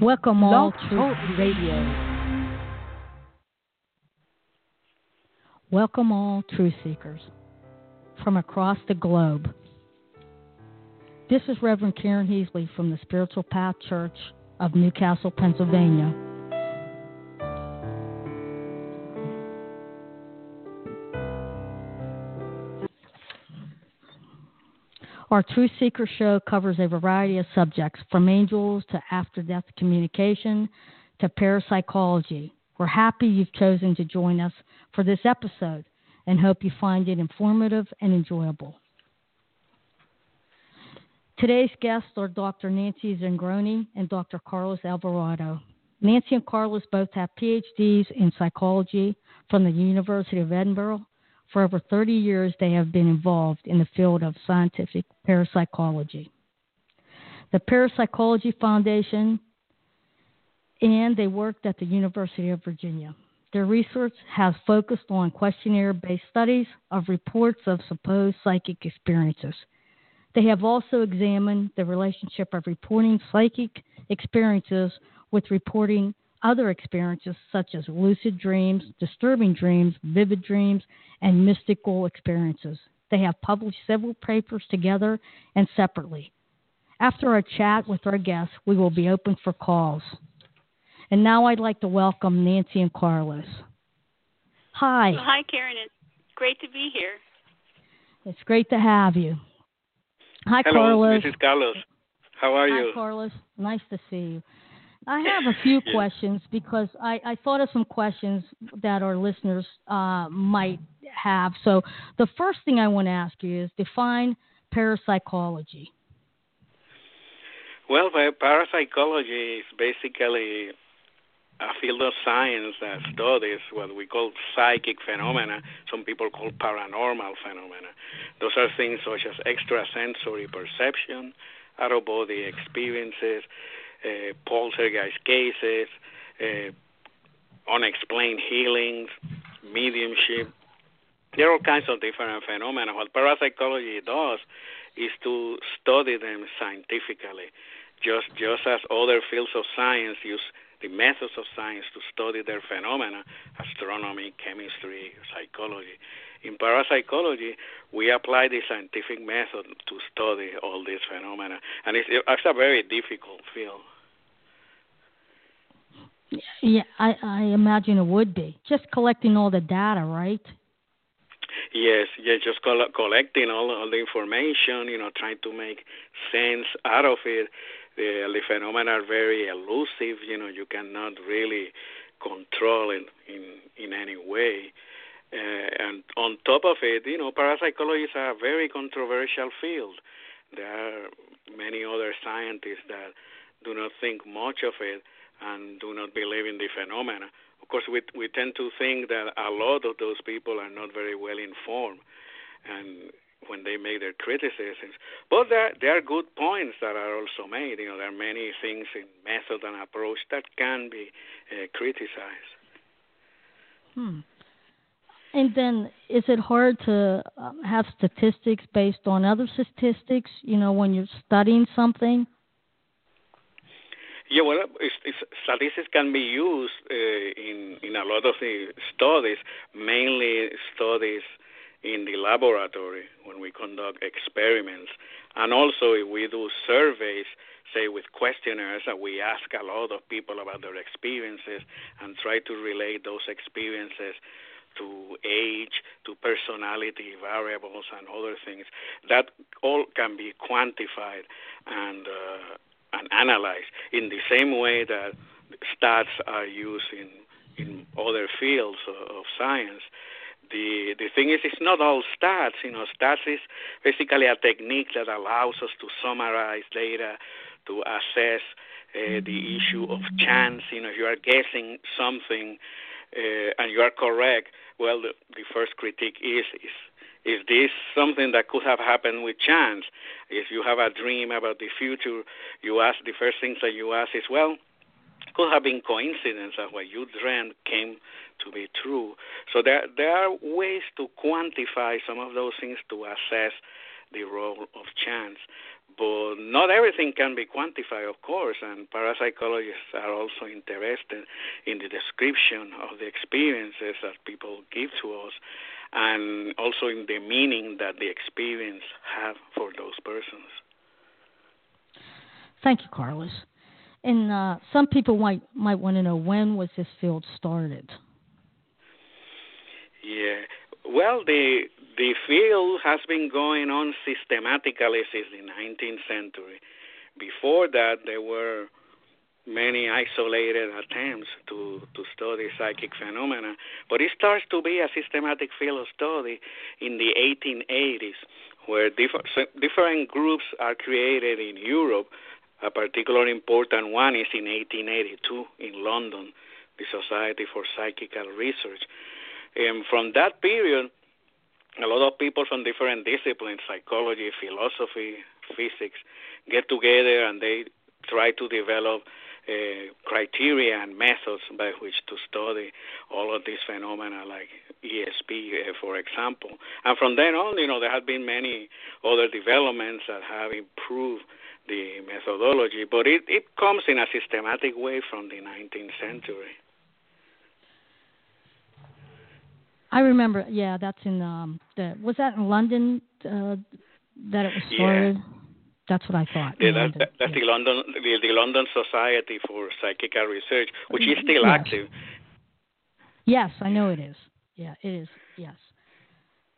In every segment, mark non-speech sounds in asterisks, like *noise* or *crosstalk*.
Welcome all to Radio. Welcome all truth seekers from across the globe. This is Reverend Karen Heasley from the Spiritual Path Church of Newcastle, Pennsylvania. Our True Seeker show covers a variety of subjects from angels to after death communication to parapsychology. We're happy you've chosen to join us for this episode and hope you find it informative and enjoyable. Today's guests are Dr. Nancy Zingrone and Dr. Carlos Alvarado. Nancy and Carlos both have PhDs in psychology from the University of Edinburgh for over 30 years, they have been involved in the field of scientific parapsychology. The Parapsychology Foundation, and they worked at the University of Virginia. Their research has focused on questionnaire based studies of reports of supposed psychic experiences. They have also examined the relationship of reporting psychic experiences with reporting other experiences such as lucid dreams, disturbing dreams, vivid dreams, and mystical experiences. They have published several papers together and separately. After our chat with our guests, we will be open for calls. And now I'd like to welcome Nancy and Carlos. Hi. Well, hi, Karen. It's great to be here. It's great to have you. Hi, Hello, Carlos. this is Carlos. How are Hi, you? Carlos. Nice to see you. I have a few *laughs* Yeah. questions because I, I thought of some questions that our listeners uh, might have. So the first thing I want to ask you is define parapsychology. Well, parapsychology is basically a field of science that studies what we call psychic phenomena. Some people call paranormal phenomena. Those are things such as extrasensory perception, out of body experiences, uh, poltergeist cases, uh, unexplained healings, mediumship. There are all kinds of different phenomena. What parapsychology does is to study them scientifically, just just as other fields of science use the methods of science to study their phenomena, astronomy, chemistry, psychology. In parapsychology, we apply the scientific method to study all these phenomena, and it's, it's a very difficult field. Yeah, I, I imagine it would be just collecting all the data, right? Yes, yeah, just col- collecting all, all the information, you know, trying to make sense out of it. The, the phenomena are very elusive, you know, you cannot really control it in in any way. Uh, and on top of it, you know, parapsychology is a very controversial field. There are many other scientists that do not think much of it and do not believe in the phenomena. Of course, we we tend to think that a lot of those people are not very well informed, and when they make their criticisms, but there there are good points that are also made. You know, there are many things in method and approach that can be uh, criticized. Hmm. And then, is it hard to um, have statistics based on other statistics? You know, when you're studying something. Yeah, well, it's, it's, statistics can be used uh, in in a lot of the studies, mainly studies in the laboratory when we conduct experiments, and also if we do surveys, say with questionnaires, that we ask a lot of people about their experiences and try to relate those experiences to age, to personality variables, and other things. That all can be quantified and uh, and analyzed in the same way that stats are used in in other fields of, of science. The the thing is, it's not all stats. You know, stats is basically a technique that allows us to summarize data, to assess uh, the issue of chance. You know, if you are guessing something uh, and you are correct, well, the, the first critique is is is this something that could have happened with chance? If you have a dream about the future, you ask the first things that you ask is, well, could have been coincidence that what you dreamed came to be true. So there there are ways to quantify some of those things to assess the role of chance. but not everything can be quantified, of course, and parapsychologists are also interested in the description of the experiences that people give to us and also in the meaning that the experience have for those persons. Thank you, Carlos. And uh, some people might might want to know when was this field started. Yeah, well, the the field has been going on systematically since the 19th century. Before that, there were many isolated attempts to, to study psychic phenomena, but it starts to be a systematic field of study in the 1880s, where different, different groups are created in Europe. A particularly important one is in 1882 in London, the Society for Psychical Research. And from that period, a lot of people from different disciplines, psychology, philosophy, physics, get together and they try to develop uh, criteria and methods by which to study all of these phenomena, like ESP, uh, for example. And from then on, you know, there have been many other developments that have improved the methodology, but it, it comes in a systematic way from the 19th century. I remember. Yeah, that's in um. The, was that in London uh, that it was started? Yeah. That's what I thought. Yeah, that, that, that's yeah. the London the, the, London Society for Psychical Research, which is still yes. active. Yes, I know it is. Yeah, it is. Yes.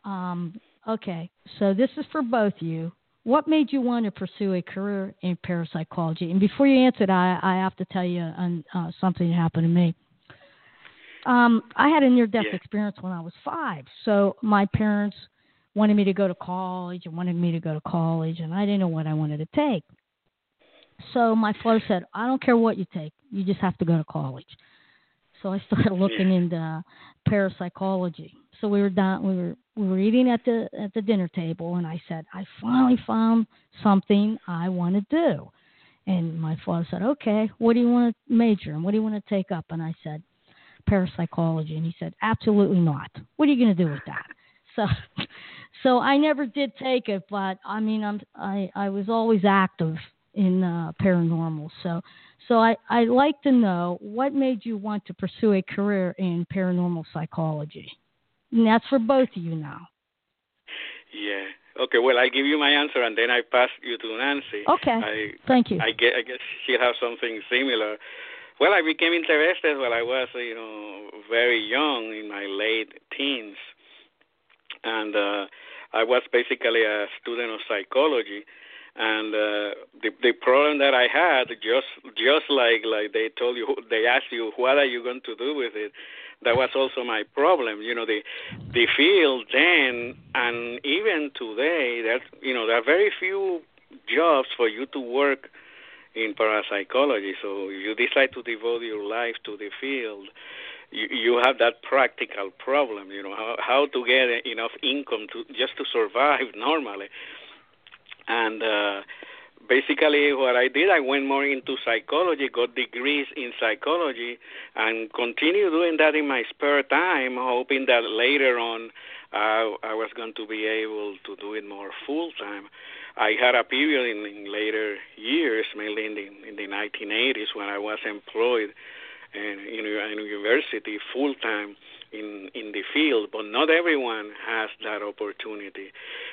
Um, okay, so this is for both you. What made you want to pursue a career in parapsychology? And before you answer that, I, I have to tell you um, uh, something that happened to me. Um, I had a near death yeah. experience when I was five. So my parents wanted me to go to college and wanted me to go to college, and I didn't know what I wanted to take. So my father said, I don't care what you take, you just have to go to college. So I started *laughs* looking into parapsychology. So we were down, we were we were eating at the at the dinner table, and I said, I finally found something I want to do. And my father said, Okay, what do you want to major in? What do you want to take up? And I said, parapsychology and he said absolutely not what are you going to do with that *laughs* so so i never did take it but i mean i'm i i was always active in uh paranormal so so i i like to know what made you want to pursue a career in paranormal psychology and that's for both of you now yeah Okay, well, I give you my answer, and then I pass you to Nancy. Okay. I, Thank you. I guess, I guess she'll have something similar. Well, I became interested when I was, you know, very young in my late teens, and uh, I was basically a student of psychology. And uh, the the problem that I had, just just like like they told you, *laughs* they asked you, what are you going to do with it? That was also my problem. You know, the the field then and even today, that you know, there are very few jobs for you to work in parapsychology. So if you decide to devote your life to the field, you, you have that practical problem. You know how, how to get enough income to just to survive *laughs* normally. And uh, basically, what I did, I went more into psychology, got degrees in psychology, and continue doing that in my spare time, hoping that later on uh, I was going to be able to do it more full time. I had a period in, in later years, mainly in the in the 1980s, when I was employed in, in university full time in in the field, but not everyone has that opportunity.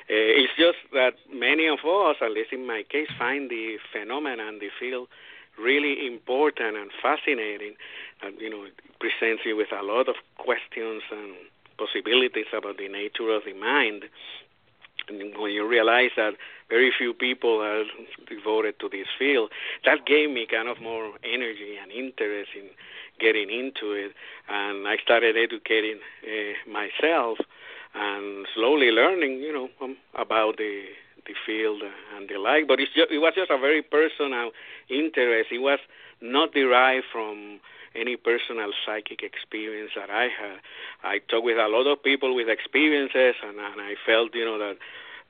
Uh, it's just that many of us, at least in my case, find the phenomena and the field really important and fascinating. And you know, it presents you with a lot of questions and possibilities about the nature of the mind and when you realize that very few people are devoted to this field, that gave me kind of more energy and interest in getting into it. And I started educating uh, myself and slowly learning, you know, um, about the the field and the like. But it's just, it was just a very personal interest. It was not derived from any personal psychic experience that I had. I talked with a lot of people with experiences, and, and I felt, you know, that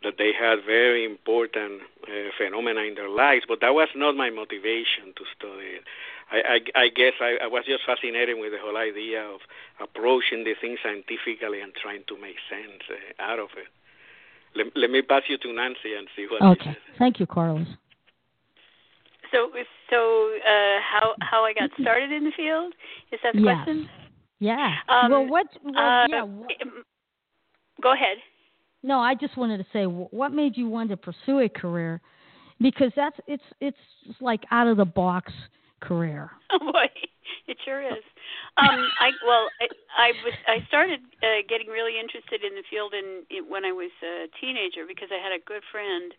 that they had very important uh, phenomena in their lives, but that was not my motivation to study it. I, I, I guess I, I was just fascinated with the whole idea of approaching the thing scientifically and trying to make sense uh, out of it. let, let me pass you to Nancy and see what. Okay. Thank you, Carlos. So, so uh, how how I got started in the field is that the yes. question? Yeah. Um, well, what? Well, uh, yeah. Go ahead. No, I just wanted to say, what made you want to pursue a career? Because that's it's it's like out of the box career. *laughs* Oh boy, it sure is. Um, I well, I, I was I started uh, getting really interested in the field in, in when I was a teenager because I had a good friend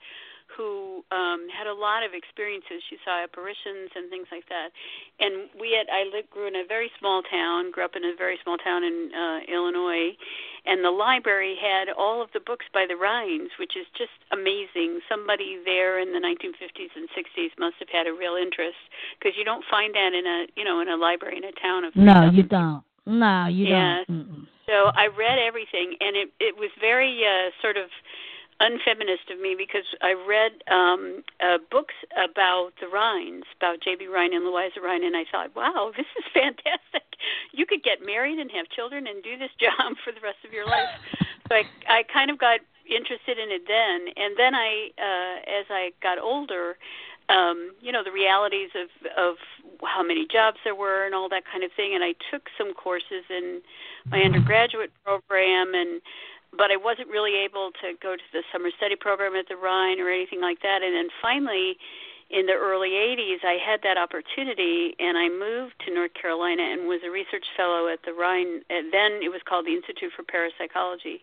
who um had a lot of experiences she saw apparitions and things like that and we had i lived grew in a very small town grew up in a very small town in uh illinois and the library had all of the books by the Rhines, which is just amazing. Somebody there in the 1950s and 60s must have had a real interest because you don't find that in a you know in a library in a town of no, you don't. No, you yeah. don't. Mm-mm. So I read everything, and it it was very uh, sort of unfeminist of me because I read um uh books about the Rhines, about J.B. Rhine and Louisa Rhine, and I thought, wow, *laughs* this is fantastic. You could get married and have children and do this *laughs* job for the rest of your life. So I I kind of got interested in it then, and then I uh as I got older, um, you know, the realities of of how many jobs there were and all that kind of thing, and I took some courses in my undergraduate program and but I wasn't really able to go to the summer study program at the Rhine or anything like that. And then finally, in the early 80s, I had that opportunity, and I moved to North Carolina and was a research fellow at the Rhine. And then it was called the Institute for Parapsychology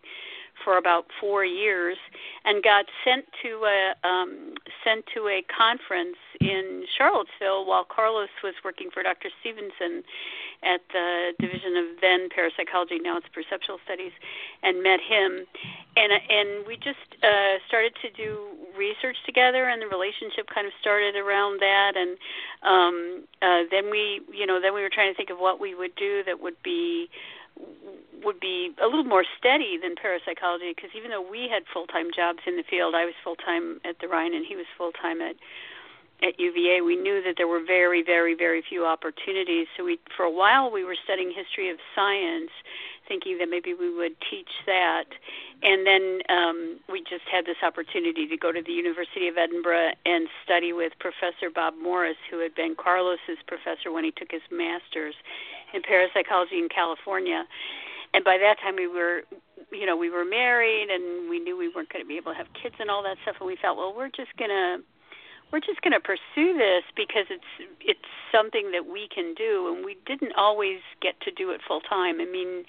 for about four years, and got sent to a um, sent to a conference in Charlottesville while Carlos was working for Dr. Stevenson at the division of then parapsychology, now it's perceptual studies, and met him, and and we just uh, started to do research together, and the relationship kind of started around that, and um, uh, then we, you know, then we were trying to think of what we would do that would be would be a little more steady than parapsychology because even though we had full time jobs in the field, I was full time at the Rhine and he was full time at at UVA, we knew that there were very, very, very few opportunities. So we, for a while, we were studying history of science, thinking that maybe we would teach that. And then um, we just had this opportunity to go to the University of Edinburgh and study with Professor Bob Morris, who had been Carlos's professor when he took his master's in parapsychology in California. And by that time, we were, you know, we were married, and we knew we weren't going to be able to have kids and all that stuff. And we felt, well, we're just gonna we're just going to pursue this because it's it's something that we can do and we didn't always get to do it full time. I mean,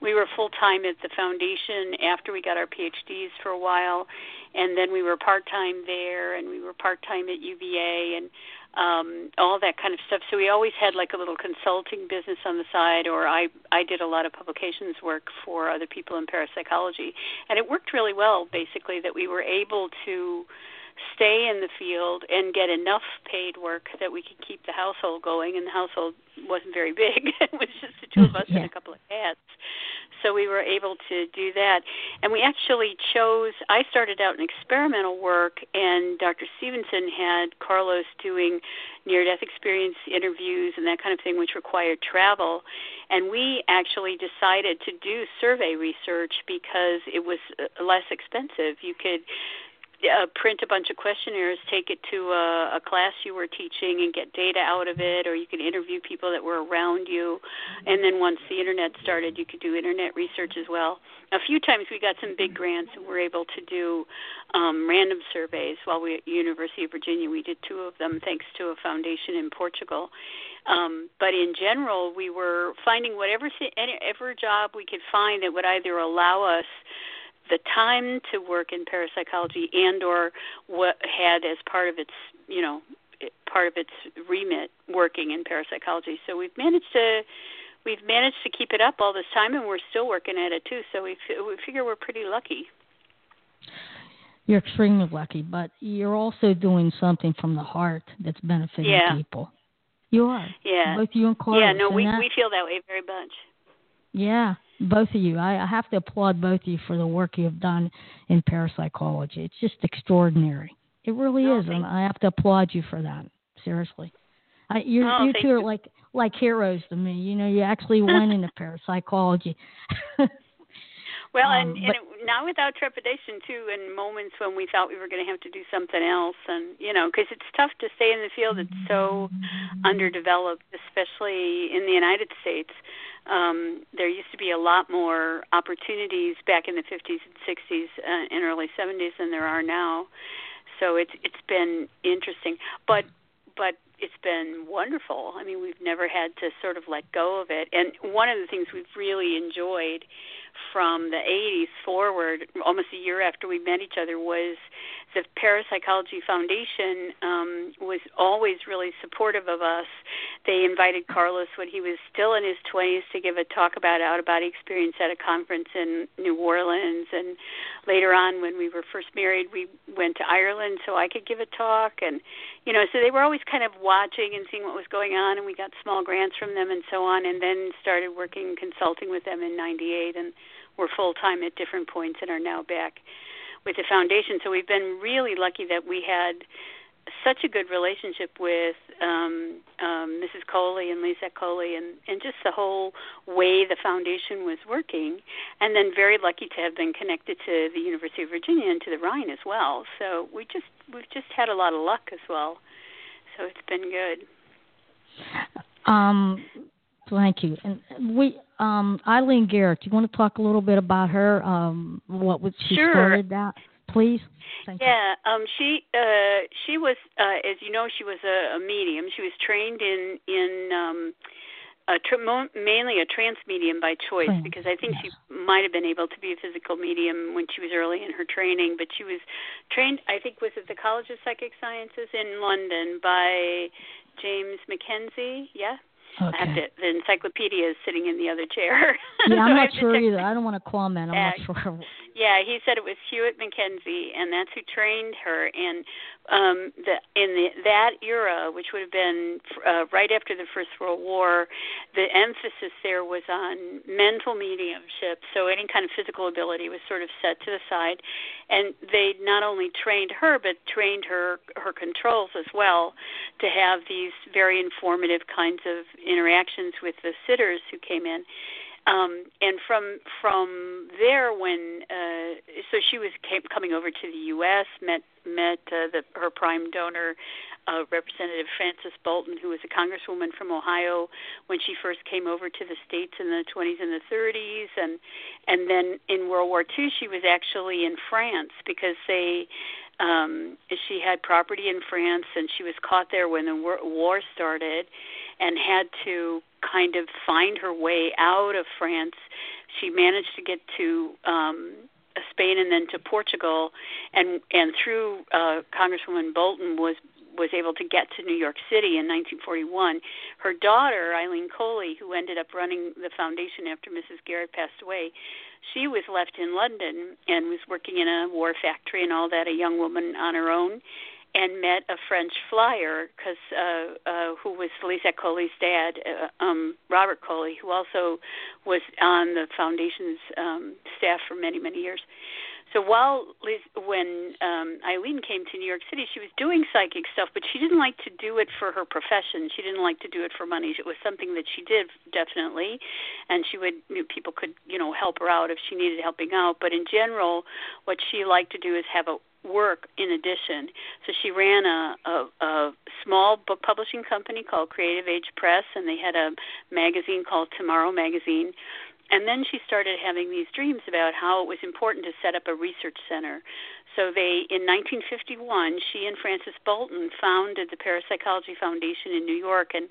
we were full time at the foundation after we got our PhDs for a while and then we were part time there and we were part time at UVA and um all that kind of stuff. So we always had like a little consulting business on the side or I I did a lot of publications work for other people in parapsychology and it worked really well basically that we were able to stay in the field and get enough paid work that we could keep the household going. And the household wasn't very big; *laughs* it was just the two of us yeah. and a couple of cats. So we were able to do that. And we actually chose. I started out in experimental work, and Dr. Stevenson had Carlos doing near-death experience interviews and that kind of thing, which required travel. And we actually decided to do survey research because it was uh, less expensive. You could uh, print a bunch of questionnaires, take it to a, a class you were teaching, and get data out of it, or you could interview people that were around you. And then once the internet started, you could do internet research as well. A few times we got some big grants and were able to do um, random surveys while we at University of Virginia. We did two of them thanks to a foundation in Portugal. Um, but in general, we were finding whatever whatever job we could find that would either allow us the time to work in parapsychology and or what had as part of its you know part of its remit working in parapsychology. So we've managed to we've managed to keep it up all this time and we're still working at it too. So we, f- we figure we're pretty lucky. You're extremely lucky but you're also doing something from the heart that's benefiting yeah. people. You are. Yeah. Both you and Carlos yeah no we we feel that way very much. Yeah both of you. I, I have to applaud both of you for the work you have done in parapsychology. It's just extraordinary. It really Oh, is, and I have to applaud you for that. Seriously, I, you Oh, you two are like like heroes to me. You know, you actually *laughs* went into parapsychology. *laughs* Well, um, and, and it, now without trepidation too, in moments when we thought we were going to have to do something else, and you know, because it's tough to stay in the field It's so underdeveloped, especially in the United States. Um, there used to be a lot more opportunities back in the 50s and 60s uh, and early 70s than there are now. So it's it's been interesting, but but it's been wonderful. I mean, we've never had to sort of let go of it. And one of the things we've really enjoyed from the 80s forward, almost a year after we met each other, was the Parapsychology Foundation um, was always really supportive of us. They invited Carlos when he was still in his 20s to give a talk about out of body experience at a conference in New Orleans. And later on, when we were first married, we went to Ireland so I could give a talk. And, you know, so they were always kind of watching and seeing what was going on. And we got small grants from them and so on. And then started working consulting with them in 98. And we're full time at different points and are now back with the foundation. So we've been really lucky that we had such a good relationship with um, um, Mrs. Coly and Lisa Coly, and, and just the whole way the foundation was working. And then very lucky to have been connected to the University of Virginia and to the Rhine as well. So we just we've just had a lot of luck as well. So it's been good. Um, thank you. And we um, Eileen Garrett, do you want to talk a little bit about her? Um, what was she sure. started that, please? Thank yeah, um, she uh, she was, uh, as you know, she was a, a medium. She was trained in in um, a tr- mainly a trance medium by choice trance, because I think yes. she might have been able to be a physical medium when she was early in her training. But she was trained, I think, was at the College of Psychic Sciences in London by James McKenzie. Yeah. Okay. I have to, the encyclopedia is sitting in the other chair. Yeah, I'm *laughs* so not sure either. I don't want to comment. I'm not sure. Yeah, he said it was Hewat McKenzie, and that's who trained her. And um, the in the that era, which would have been uh, right after the First World War, the emphasis there was on mental mediumship. So any kind of physical ability was sort of set to the side, and they not only trained her, but trained her her controls as well to have these very informative kinds of interactions with the sitters who came in um, and from from there, when uh, so she was came, coming over to the U.S., met met uh, the her prime donor, uh, Representative Frances Bolton, who was a congresswoman from Ohio when she first came over to the states in the 20s and the 30s, and and then in World War II, she was actually in France because they um, she had property in France, and she was caught there when the war, war started, and had to kind of find her way out of France. She managed to get to um, Spain and then to Portugal, and and through uh, Congresswoman Bolton was was able to get to New York City in 1941. Her daughter Eileen Coly, who ended up running the foundation after Mrs. Garrett passed away, she was left in London and was working in a war factory and all that, a young woman on her own and met a French flyer because uh, uh, who was Lisa Coly's dad, uh, um, Robert Coly, who also was on the foundation's um, staff for many many years. So while Liz, when um, Eileen came to New York City, she was doing psychic stuff, but she didn't like to do it for her profession. She didn't like to do it for money. It was something that she did definitely, and she would you know, people could you know help her out if she needed helping out. But in general, what she liked to do is have a work in addition. So she ran a, a, a small book publishing company called Creative Age Press, and they had a magazine called Tomorrow Magazine. And then she started having these dreams about how it was important to set up a research center. So they, in 1951, she and Frances Bolton founded the Parapsychology Foundation in New York, and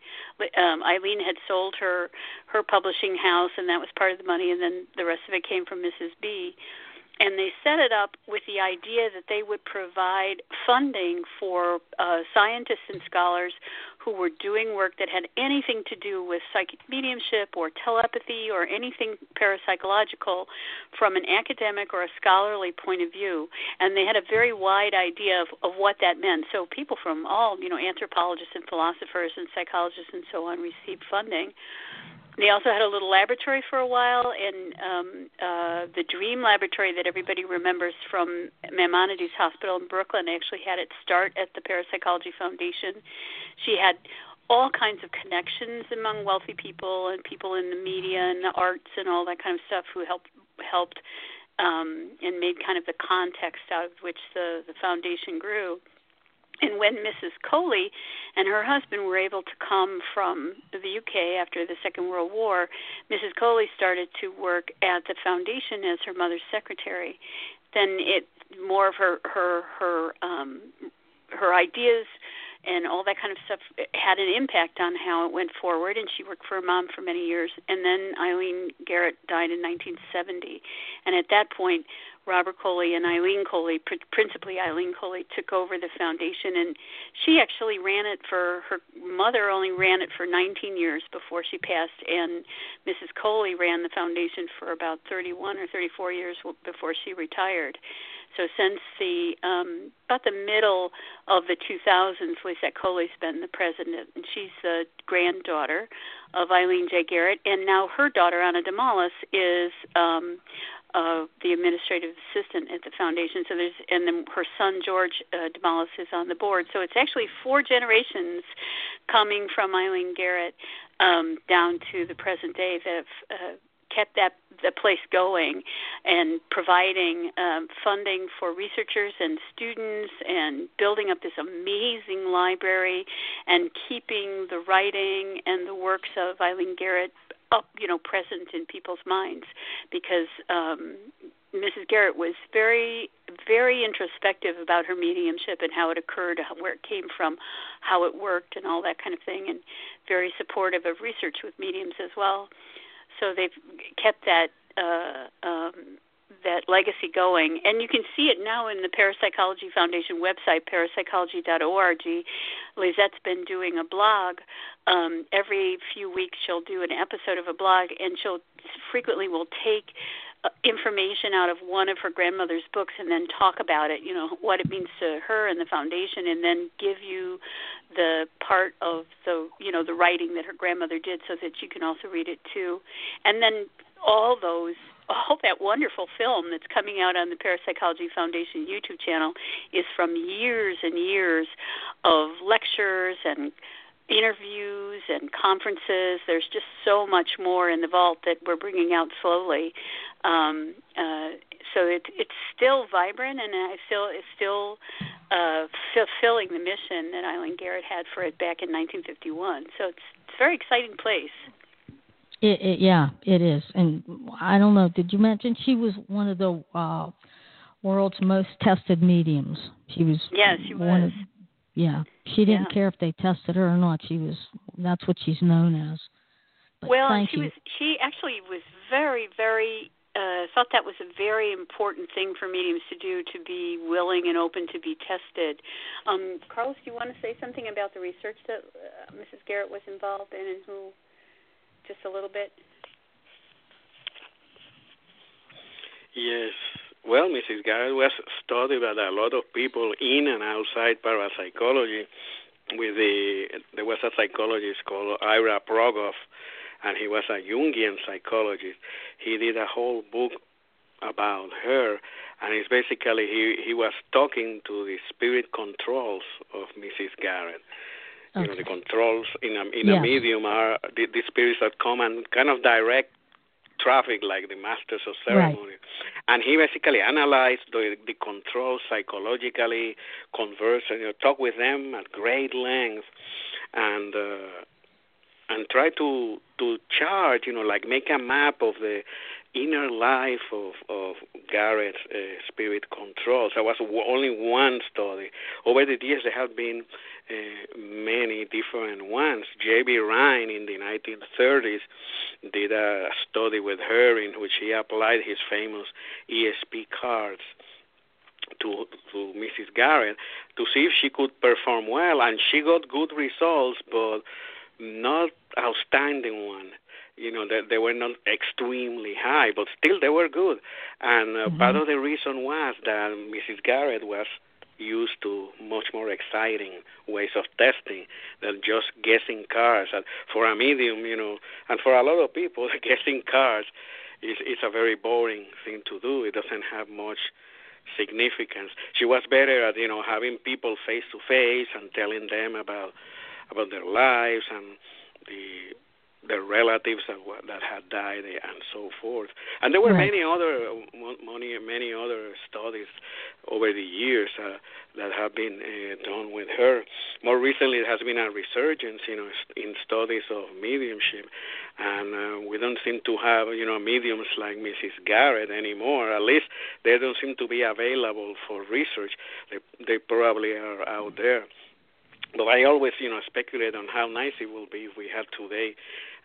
um, Eileen had sold her her publishing house, and that was part of the money, and then the rest of it came from Mrs. B and they set it up with the idea that they would provide funding for uh, scientists and scholars who were doing work that had anything to do with psychic mediumship or telepathy or anything parapsychological from an academic or a scholarly point of view. And they had a very wide idea of, of what that meant. So people from all, you know, anthropologists and philosophers and psychologists and so on received funding. They also had a little laboratory for a while, and um, uh, the Dream Laboratory that everybody remembers from Maimonides Hospital in Brooklyn actually had its start at the Parapsychology Foundation. She had all kinds of connections among wealthy people and people in the media and the arts and all that kind of stuff who helped helped um, and made kind of the context out of which the the foundation grew. And when Mrs. Coly and her husband were able to come from the UK after the Second World War, Mrs. Coly started to work at the foundation as her mother's secretary. Then it more of her her her um, her ideas and all that kind of stuff had an impact on how it went forward. And she worked for her mom for many years. And then Eileen Garrett died in 1970. And at that point, Robert Coly and Eileen Coly, principally Eileen Coly, took over the foundation, and she actually ran it for her mother. Only ran it for 19 years before she passed, and Mrs. Coly ran the foundation for about 31 or 34 years before she retired. So since the um, about the middle of the 2000s, Lisette Coly's been the president, and she's the granddaughter of Eileen J. Garrett, and now her daughter Anna Damalis is um, uh, the administrative assistant at the foundation. So there's and then her son George uh, Damalis is on the board. So it's actually four generations coming from Eileen Garrett um, down to the present day that have uh, kept that the place going and providing um, funding for researchers and students and building up this amazing library and keeping the writing and the works of Eileen Garrett up, you know, present in people's minds because um, Mrs. Garrett was very, very introspective about her mediumship and how it occurred, where it came from, how it worked, and all that kind of thing, and very supportive of research with mediums as well. So they've kept that uh, um, that legacy going. And you can see it now in the Parapsychology Foundation website, parapsychology.org. Lisette's been doing a blog. Um, every few weeks, she'll do an episode of a blog, and she'll frequently will take uh, information out of one of her grandmother's books and then talk about it, you know, what it means to her and the foundation and then give you the part of the, you know, the writing that her grandmother did so that you can also read it too. And then all those all that wonderful film that's coming out on the Parapsychology Foundation YouTube channel is from years and years of lectures and interviews and conferences. There's just so much more in the vault that we're bringing out slowly. Um, uh, so it, it's still vibrant, and I feel it's still uh, fulfilling the mission that Eileen Garrett had for it back in 1951. So it's, it's a very exciting place. It, it, yeah, it is. And I don't know. Did you mention she was one of the uh, world's most tested mediums? She was. Yes, she was. Of, yeah, she didn't yeah. care if they tested her or not. She was. That's what she's known as. But well, she you. was. She actually was very, very. Uh, thought that was a very important thing for mediums to do to be willing and open to be tested. Um, Carlos, do you want to say something about the research that uh, Mrs. Garrett was involved in and who just a little bit? Yes. Well, Mrs. Garrett was studied by a lot of people in and outside parapsychology. With the there was a psychologist called Ira Progoff, and he was a Jungian psychologist. He did a whole book about her, and it's basically he he was talking to the spirit controls of Mrs. Garrett Okay. You know, the controls in a in yeah. a medium are the, the spirits that come and kind of direct traffic like the masters of ceremony. Right. And he basically analyzed the the controls psychologically, converse and you know, talk with them at great length, and uh, and try to to chart, you know, like make a map of the inner life of of Garrett's uh, spirit controls. There was only one study. Over the years, there have been uh, many different ones. J.B. Rhine in the 1930s did a study with her in which he applied his famous ESP cards to to Mrs. Garrett to see if she could perform well, and she got good results, but not outstanding one you know that they were not extremely high, but still they were good. And uh, mm-hmm. part of the reason was that Mrs. Garrett was used to much more exciting ways of testing than just guessing cards. And for a medium, you know, and for a lot of people, *laughs* guessing cards is is a very boring thing to do. It doesn't have much significance. She was better at you know having people face to face and telling them about about their lives and the their relatives that that had died and so forth. And there were right. many other many many other studies over the years uh, that have been uh, done with her. More recently, there has been a resurgence, you know, in studies of mediumship, and uh, we don't seem to have you know mediums like Mrs. Garrett anymore. At least they don't seem to be available for research. They they probably are out there. But I always, you know, speculate on how nice it will be if we have today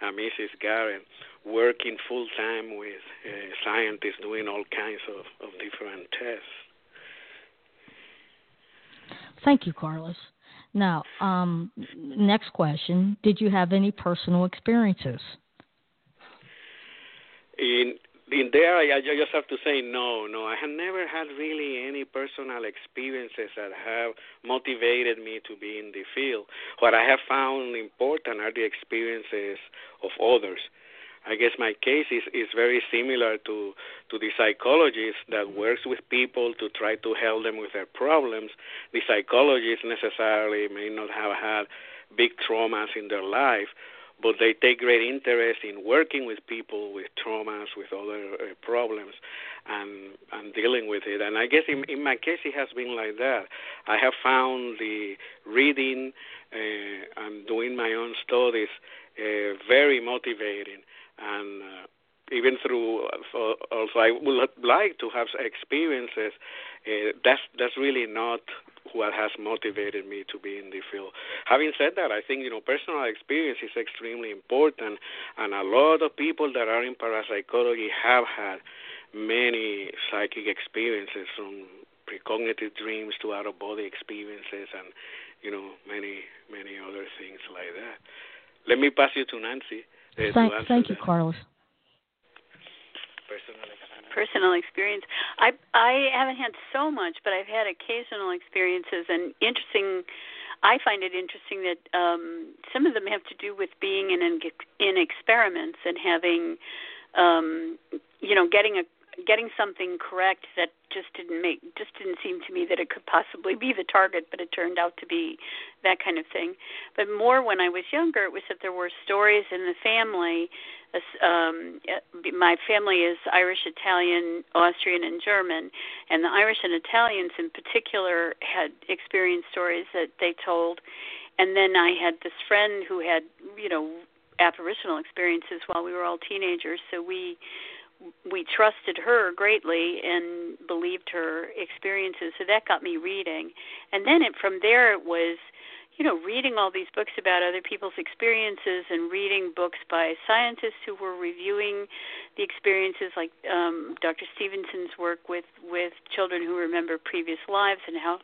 uh, Mrs. Garrett working full time with uh, scientists doing all kinds of, of different tests. Thank you, Carlos. Now, um, next question: Did you have any personal experiences? In in there, I, I just have to say no, no. I have never had really any personal experiences that have motivated me to be in the field. What I have found important are the experiences of others. I guess my case is, is very similar to, to the psychologist that works with people to try to help them with their problems. The psychologist necessarily may not have had big traumas in their life, but they take great interest in working with people with traumas, with other uh, problems, and and dealing with it. And I guess in, in my case, it has been like that. I have found the reading uh, and doing my own studies uh, very motivating, and uh, even through uh, also I would like to have experiences. Uh, that's that's really not what has motivated me to be in the field. Having said that, I think you know personal experience is extremely important, and a lot of people that are in parapsychology have had many psychic experiences from precognitive dreams to out of body experiences and you know many many other things like that. Let me pass you to Nancy. Uh, thank, to thank you, that. Carlos. Personal personal experience. I I haven't had so much, but I've had occasional experiences and interesting. I find it interesting that um, some of them have to do with being in in experiments and having, um, you know, getting a getting something correct that just didn't make just didn't seem to me that it could possibly be the target, but it turned out to be that kind of thing. But more when I was younger, it was that there were stories in the family. Um, my family is Irish, Italian, Austrian, and German, and the Irish and Italians in particular had experienced stories that they told. And then I had this friend who had, you know, apparitional experiences while we were all teenagers. So we we trusted her greatly and believed her experiences so that got me reading and then it, from there it was you know reading all these books about other people's experiences and reading books by scientists who were reviewing the experiences like um Dr. Stevenson's work with with children who remember previous lives and how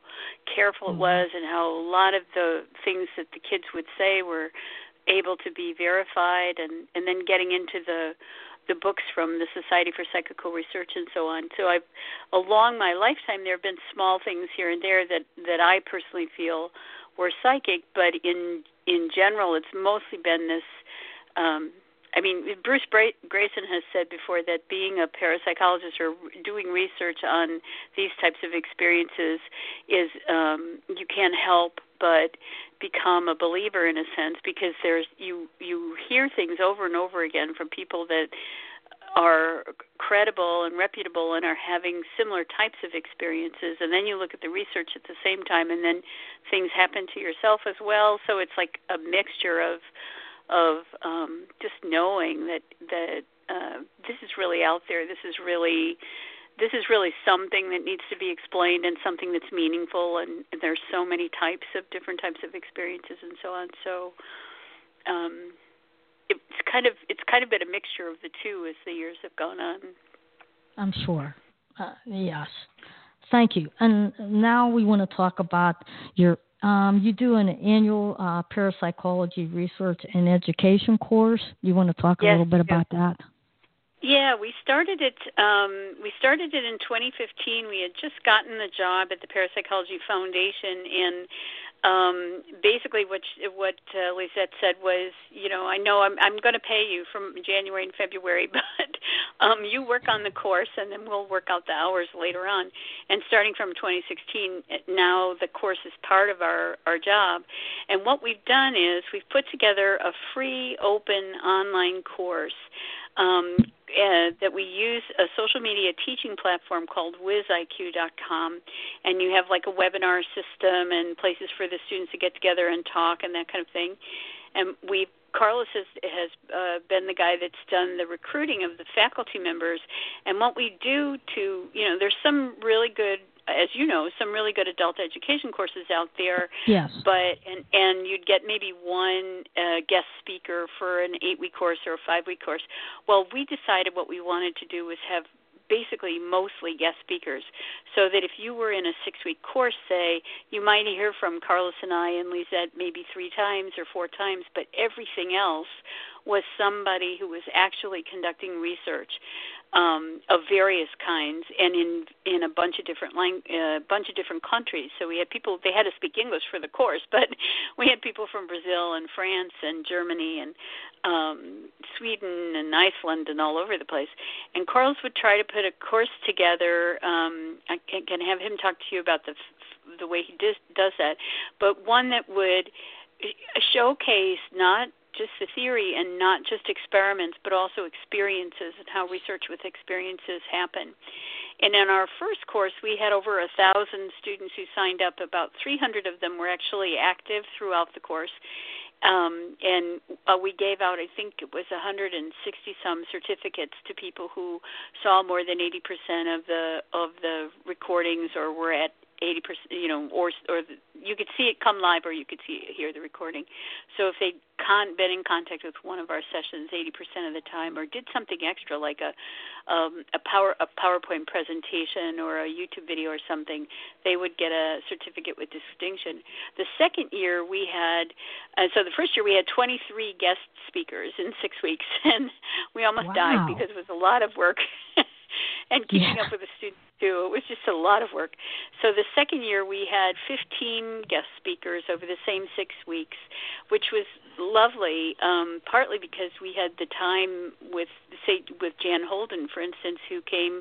careful it mm-hmm. was and how a lot of the things that the kids would say were able to be verified and and then getting into the the books from the Society for Psychical Research and so on. So I've along my lifetime there have been small things here and there that that I personally feel were psychic, but in in general it's mostly been this um I mean, Bruce Greyson has said before that being a parapsychologist or doing research on these types of experiences is um, you can't help but become a believer in a sense because there's you you hear things over and over again from people that are credible and reputable and are having similar types of experiences and then you look at the research at the same time and then things happen to yourself as well. So it's like a mixture of of um just knowing that that uh this is really out there. This is really this is really something that needs to be explained and something that's meaningful and, and there's so many types of different types of experiences and so on. So um it's kind of it's kind of been a mixture of the two as the years have gone on i'm sure uh, yes thank you and now we want to talk about your um, you do an annual uh, parapsychology research and education course. You want to talk yes, a little bit about that? Yeah, we started it. Um, we started it in 2015. We had just gotten the job at the Parapsychology Foundation, and um, basically what what uh, Lisette said was, you know, I know I'm I'm going to pay you from January and February, *laughs* but um, you work on the course, and then we'll work out the hours later on. And starting from 2016, now the course is part of our our job. And what we've done is we've put together a free, open online course um, uh, that we use a social media teaching platform called wiziq.com, and you have like a webinar system and places for the students to get together and talk and that kind of thing. And we Carlos has has uh, been the guy that's done the recruiting of the faculty members, and what we do to you know there's some really good as you know, some really good adult education courses out there. Yes. But and and you'd get maybe one uh, guest speaker for an eight week course or a five week course. Well, we decided what we wanted to do was have basically mostly guest speakers so that if you were in a six week course say you might hear from carlos and i and lisette maybe three times or four times but everything else was somebody who was actually conducting research um, of various kinds and in in a bunch of different lang- uh, bunch of different countries. So we had people they had to speak English for the course, *laughs* but we had people from Brazil and France and Germany and um, Sweden and Iceland and all over the place. And Carlos would try to put a course together. Um, I can, can have him talk to you about the the way he does does that, but one that would showcase not just the theory and not just experiments, but also experiences and how research with experiences happen. And in our first course, we had over a thousand students who signed up. About 300 of them were actually active throughout the course. Um, and uh, we gave out, I think it was 160 some certificates to people who saw more than 80% of the of the recordings or were at eighty percent, you know, or or the, you could see it come live, or you could see hear the recording. So if they'd con- been in contact with one of our sessions eighty percent of the time, or did something extra like a um, a power a PowerPoint presentation or a YouTube video or something, they would get a certificate with distinction. The second year we had, uh, so the first year we had twenty three guest speakers in six weeks, *laughs* and we almost wow. died because it was a lot of work. *laughs* and keeping yeah. up with the students too. It was just a lot of work. So the second year we had 15 guest speakers over the same six weeks, which was lovely. Um, partly because we had the time with say with Jan Holden, for instance, who came.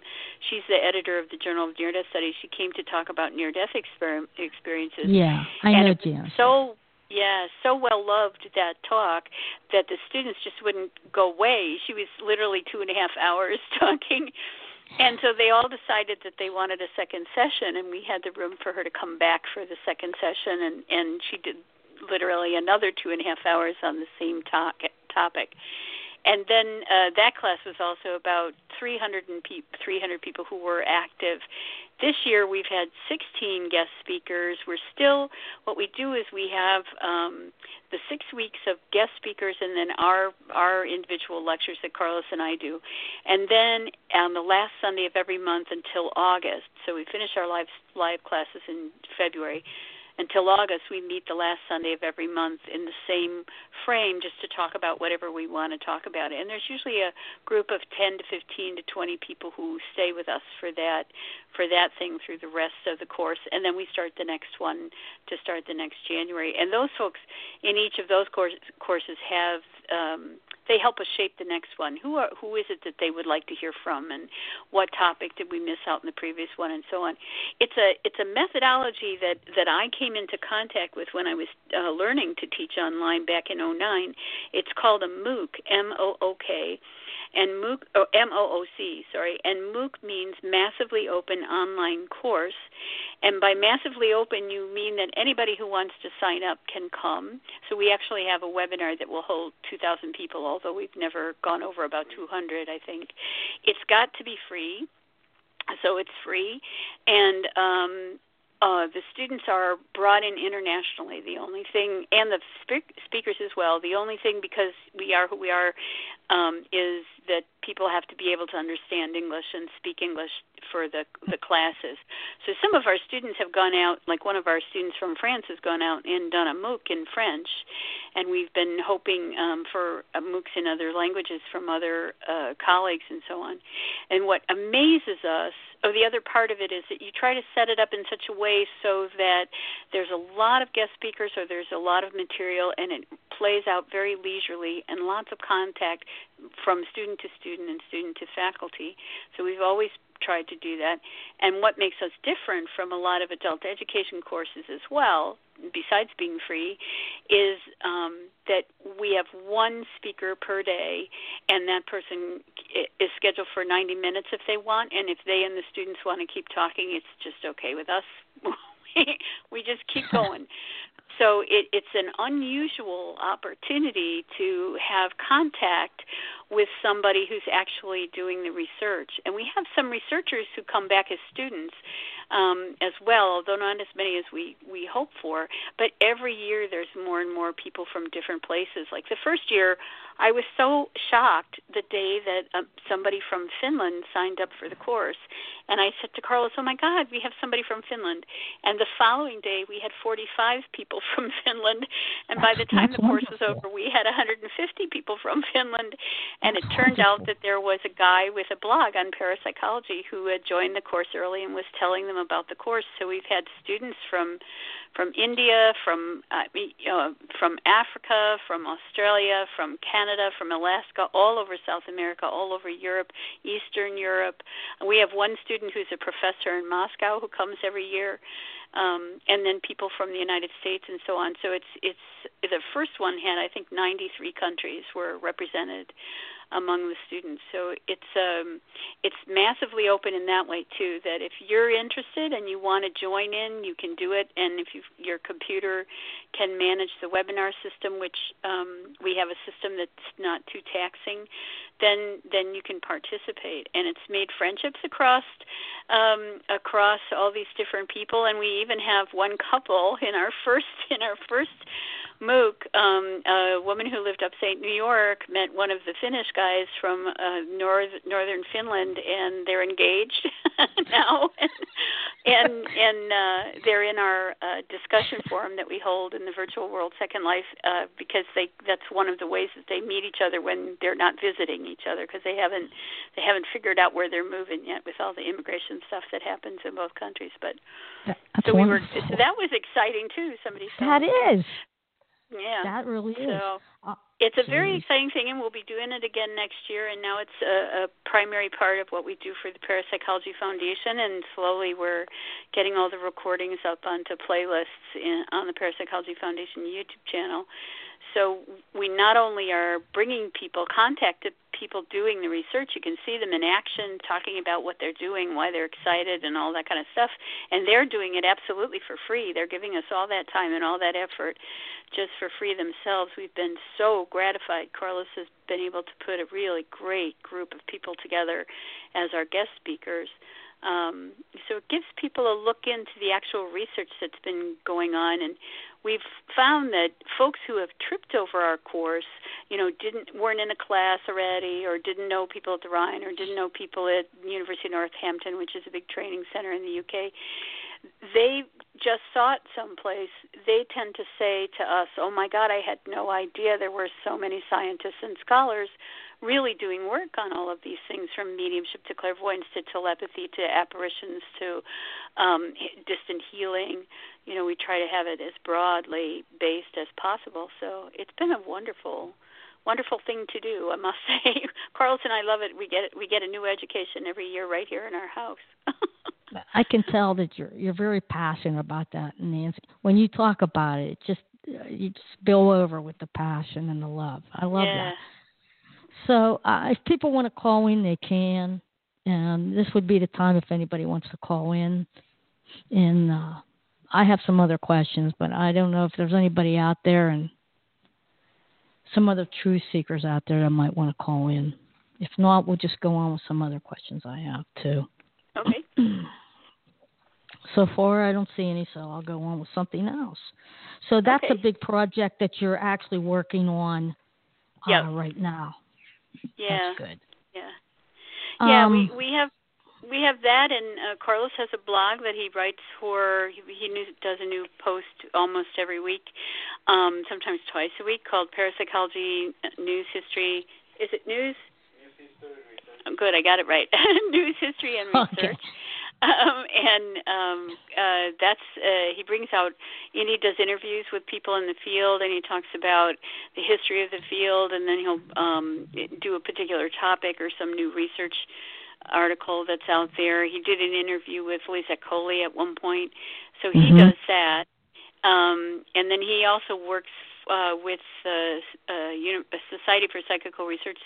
She's the editor of the Journal of Near Death Studies. She came to talk about near death exper- experiences. Yeah, I and know Jan. So yeah, so well loved that talk that the students just wouldn't go away. She was literally two and a half hours *laughs* talking and so they all decided that they wanted a second session, and we had the room for her to come back for the second session, and and she did literally another two and a half hours on the same talk, topic. And then uh, that class was also about 300, and pe- 300 people who were active. This year we've had 16 guest speakers. We're still, what we do is we have um, the six weeks of guest speakers and then our, our individual lectures that Carlos and I do. And then on the last Sunday of every month until August, so we finish our live, live classes in February until August, we meet the last Sunday of every month in the same frame just to talk about whatever we want to talk about. And there's usually a group of 10 to 15 to 20 people who stay with us for that for that thing through the rest of the course, and then we start the next one to start the next January. And those folks in each of those course, courses have um, they help us shape the next one. Who are who is it that they would like to hear from, and what topic did we miss out in the previous one, and so on. It's a it's a methodology that that I came into contact with when I was uh, learning to teach online back in '09. It's called a MOOC, M O O K and MOOC, oh, M-O-O-C, sorry, and MOOC means massively open online course. And by massively open, you mean that anybody who wants to sign up can come. So we actually have a webinar that will hold 2,000 people, although we've never gone over about 200, I think. It's got to be free so it's free and um uh, the students are brought in internationally. The only thing, and the spe- speakers as well. The only thing, because we are who we are, um, is that people have to be able to understand English and speak English for the the classes. So some of our students have gone out, like one of our students from France has gone out and done a MOOC in French, and we've been hoping um, for uh, MOOCs in other languages from other uh, colleagues and so on. And what amazes us oh, the other part of it is that you try to set it up in such a way so that there's a lot of guest speakers or there's a lot of material and it plays out very leisurely and lots of contact from student to student and student to faculty. So we've always tried to do that. And what makes us different from a lot of adult education courses as well, besides being free, is um, that we have one speaker per day, and that person is scheduled for 90 minutes if they want. And if they and the students want to keep talking, it's just okay with us. *laughs* we just keep *laughs* going. So it, it's an unusual opportunity to have contact with somebody who's actually doing the research. And we have some researchers who come back as students um, as well, although not as many as we, we hope for. But every year there's more and more people from different places. Like the first year, I was so shocked the day that uh, somebody from Finland signed up for the course. And I said to Carlos, Oh my God, we have somebody from Finland. And the following day, we had 45 people *laughs* from Finland. And by the time the course was over, we had 150 people from *laughs* Finland. And it turned out that there was a guy with a blog on parapsychology who had joined the course early and was telling them about the course. So we've had students from from India, from uh, you know, from Africa, from Australia, from Canada, from Alaska, all over South America, all over Europe, Eastern Europe. We have one student who's a professor in Moscow who comes every year, um, and then people from the United States and so on. So it's it's the first one had I think 93 countries were represented among the students. So it's um, it's massively open in that way too. That if you're interested and you want to join in, you can do it. And if you, your computer can manage the webinar system, which um, we have a system that's not too taxing, then then you can participate. And it's made friendships across um, across all these different people. And we even have one couple in our *laughs* first in our first MOOC, um, a woman who lived upstate New York met one of the Finnish guys from uh, north, northern Finland, and they're engaged *laughs* now, and and uh, they're in our uh, discussion forum that we hold in the Virtual World Second Life uh, because they that's one of the ways that they meet each other when they're not visiting each other because they haven't they haven't figured out where they're moving yet with all the immigration stuff that happens in both countries. But that's so we wonderful. were so that was exciting too. Somebody said that is yeah. That really is. So uh, it's a very exciting thing, and we'll be doing it again next year. And now it's a, a primary part of what we do for the Parapsychology Foundation. And slowly we're getting all the recordings up onto playlists in, on the Parapsychology Foundation YouTube channel. So we not only are bringing people, contact contacted people doing the research, you can see them in action, talking about what they're doing, why they're excited, and all that kind of stuff. And they're doing it absolutely for free. They're giving us all that time and all that effort just for free themselves. We've been so gratified. Carlos has been able to put a really great group of people together as our guest speakers. Um, so it gives people a look into the actual research that's been going on, and we've found that folks who have tripped over our course, you know, didn't weren't in a class already, or didn't know people at the Rhine, or didn't know people at University of Northampton, which is a big training center in the UK. They just saw it someplace. They tend to say to us, "Oh my God, I had no idea there were so many scientists and scholars really doing work on all of these things from mediumship to clairvoyance to telepathy to apparitions to um, distant healing. You know, we try to have it as broadly based as possible. So it's been a wonderful wonderful thing to do, I must *laughs* say. Carlos and I love it. We get we get a new education every year right here in our house. *laughs* I can tell that you're you're very passionate about that, Nancy. When you talk about it, it just you just spill over with the passion and the love. I love yeah. that. So uh, if people want to call in, they can. And this would be the time if anybody wants to call in. And uh, I have some other questions, but I don't know if there's anybody out there and some other truth seekers out there that might want to call in. If not, we'll just go on with some other questions I have too. Okay. *clears throat* so far, I don't see any, so I'll go on with something else. So that's okay. a big project that you're actually working on uh, yep. right now. Yeah. That's good. Yeah. Yeah, um, we we have we have that, and uh, Carlos has a blog that he writes for. He, he new, does a new post almost every week, um, sometimes twice a week, called Parapsychology News History. Is it news? News history research. Good, I got it right. *laughs* news history and *laughs* research. Okay. Um, and um, uh, that's uh, he brings out and he does interviews with people in the field and he talks about the history of the field and then he'll um, do a particular topic or some new research article that's out there. He did an interview with Lisa Coly at one point, so he mm-hmm. does that. Um, and then he also works uh, with uh, uh, Society for Psychical Research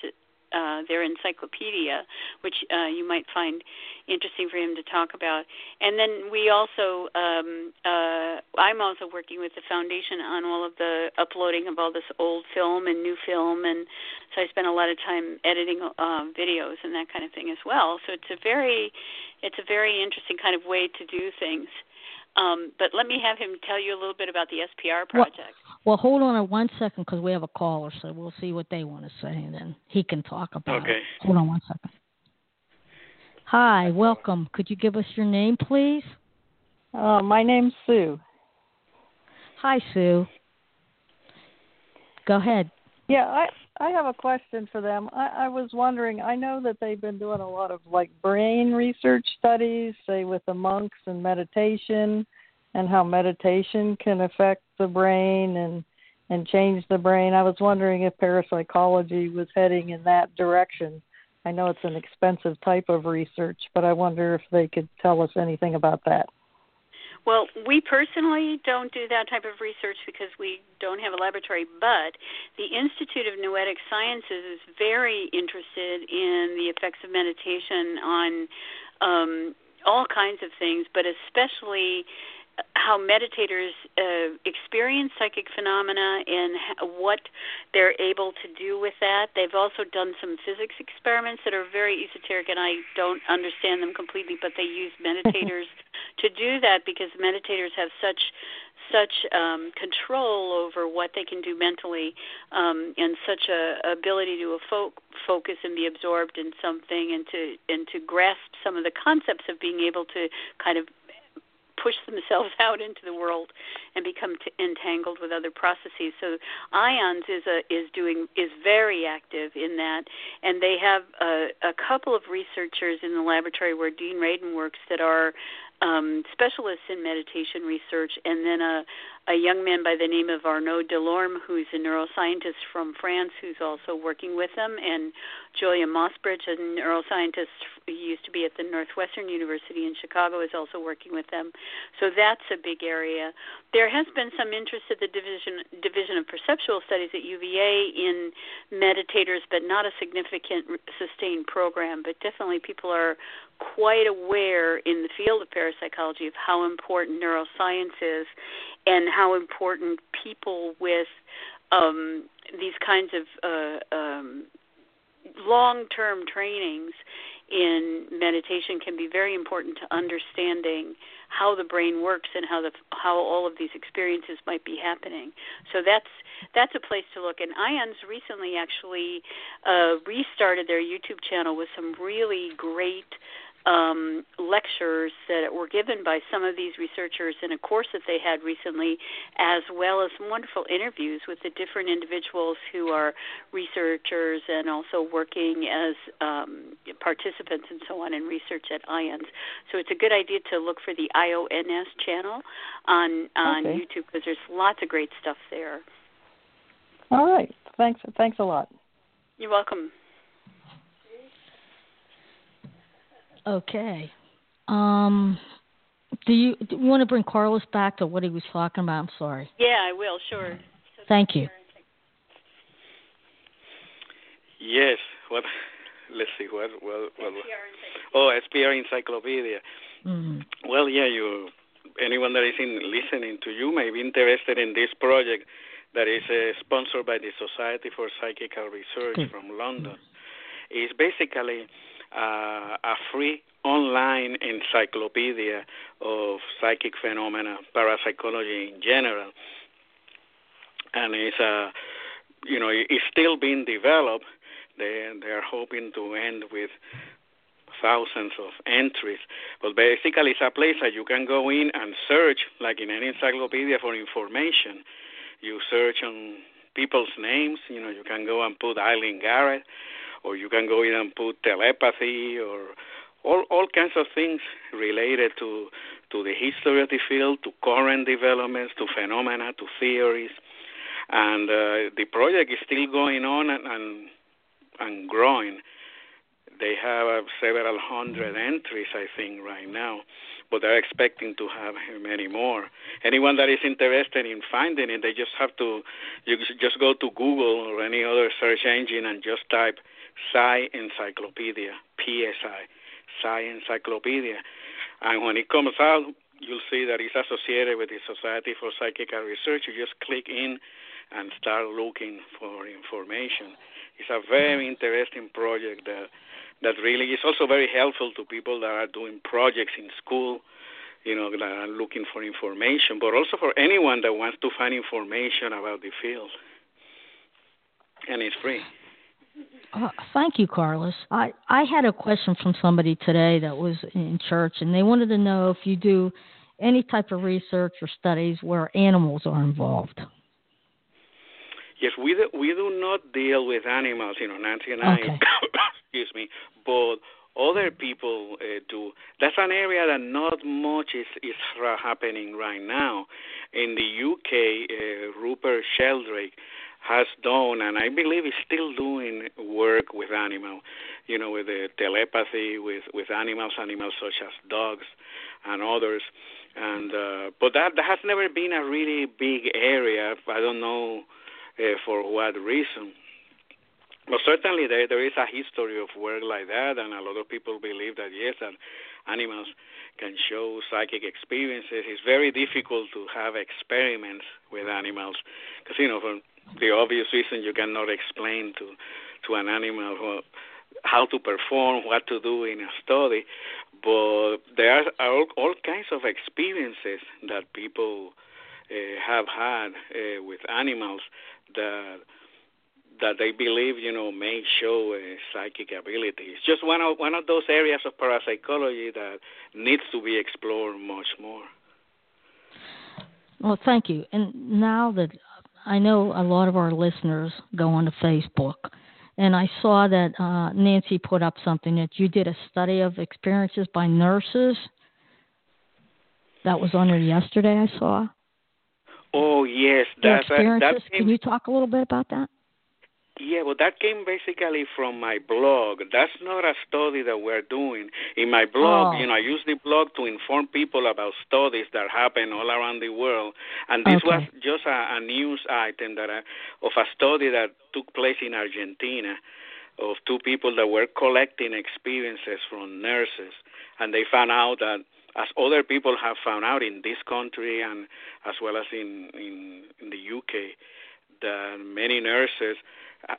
uh, their encyclopedia, which uh, you might find interesting for him to talk about. And then we also, um, uh, I'm also working with the foundation on all of the uploading of all this old film and new film, and so I spend a lot of time editing uh, videos and that kind of thing as well. So it's a very, it's a very interesting kind of way to do things. Um, but let me have him tell you a little bit about the SPR project. Well, well hold on a one second because we have a caller, so we'll see what they want to say, and then he can talk about okay. it. Hold on one second. Hi, welcome. Could you give us your name, please? Uh, my name's Sue. Hi, Sue. Go ahead. Yeah, I I have a question for them. I, I was wondering. I know that they've been doing a lot of like brain research studies, say with the monks and meditation, and how meditation can affect the brain and and change the brain. I was wondering if parapsychology was heading in that direction. I know it's an expensive type of research, but I wonder if they could tell us anything about that. Well, we personally don't do that type of research because we don't have a laboratory, but the Institute of Noetic Sciences is very interested in the effects of meditation on um, all kinds of things, but especially how meditators uh, experience psychic phenomena and what they're able to do with that. They've also done some physics experiments that are very esoteric, and I don't understand them completely, but they use *laughs* meditators to do that because meditators have such such um, control over what they can do mentally um, and such a ability to fo- focus and be absorbed in something and to and to grasp some of the concepts of being able to kind of push *laughs* themselves out into the world and become t- entangled with other processes. So IONS is a is doing is very active in that, and they have a, a couple of researchers in the laboratory where Dean Radin works that are um, specialists in meditation research, and then a, a young man by the name of Arnaud Delorme, who's a neuroscientist from France, who's also working with them, and Julia Mossbridge, a neuroscientist who used to be at the Northwestern University in Chicago, is also working with them. So that's a big area. There has been some interest at the division division of perceptual studies at UVA in meditators, but not a significant sustained program. But definitely, people are quite aware in the field of parapsychology of how important neuroscience is and how important people with um, these kinds of uh, um, long-term trainings in meditation can be very important to understanding how the brain works and how the how all of these experiences might be happening. So that's that's a place to look. And IONS recently actually uh, restarted their YouTube channel with some really great um, lectures that were given by some of these researchers in a course that they had recently, as well as some wonderful interviews with the different individuals who are researchers and also working as um, participants and so on in research at IONS. So it's a good idea to look for the IONS channel on on okay. YouTube because there's lots of great stuff there. All right. Thanks. Thanks a lot. You're welcome. Okay. Um, do you do you want to bring Carlos back to what he was talking about? I'm sorry. Yeah, I will. Sure. Thank you. Yes. What? Let's see. What? Well. well oh, SPR Encyclopedia. Mm-hmm. Well, yeah. You. Anyone that is in, listening to you may be interested in this project that is uh, sponsored by the Society for Psychical Research Good. from London. It's basically uh, a free online encyclopedia of psychic phenomena, parapsychology in general, and it's a uh, you know it's still being developed. They they are hoping to end with thousands of entries. But basically, it's a place that you can go in and search, like in any encyclopedia, for information. You search on people's names. You know, you can go and put Eileen Garrett, or you can go in and put telepathy, or all all kinds of things related to to the history of the field, to current developments, to phenomena, to theories. And uh, the project is still going on and and, and growing. They have uh, several hundred entries, I think, right now, but they're expecting to have many more. Anyone that is interested in finding it, they just have to, you just go to Google or any other search engine and just type Psi Encyclopedia, PSI, Psi Encyclopedia. And when it comes out, you'll see that it's associated with the Society for Psychical Research. You just click in and start looking for information. It's a very interesting project that that really is also very helpful to people that are doing projects in school, you know, that are looking for information, but also for anyone that wants to find information about the field. And it's free. Uh, thank you, Carlos. I, I had a question from somebody today that was in church, and they wanted to know if you do any type of research or studies where animals are involved. Yes, we do, we do not deal with animals, you know, Nancy and I. Okay. *coughs* excuse me, but other people uh, do. That's an area that not much is is happening right now. In the UK, uh, Rupert Sheldrake has done, and I believe is still doing work with animals. You know, with the telepathy with with animals, animals such as dogs and others. And uh, but that that has never been a really big area. I don't know uh, for what reason. But certainly there there is a history of work like that, and a lot of people believe that yes, that animals can show psychic experiences. It's very difficult to have experiments with animals because you know for the obvious reason you cannot explain to to an animal how to perform, what to do in a study. But there are all, all kinds of experiences that people uh, have had uh, with animals that that they believe, you know, may show uh, psychic ability. It's just one of one of those areas of parapsychology that needs to be explored much more. Well, thank you. And now that I know a lot of our listeners go onto Facebook, and I saw that uh, Nancy put up something that you did a study of experiences by nurses. That was on there yesterday. I saw. Oh yes, that's experiences. Can you talk a little bit about that? Yeah, well, that came basically from my blog. That's not a study that we're doing. In my blog, oh. you know, I use the blog to inform people about studies that happen all around the world. And this okay. was just a, a news item that I, of a study that took place in Argentina of two people that were collecting experiences from nurses. And they found out that as other people have found out in this country and as well as in in, in the UK, that many nurses uh,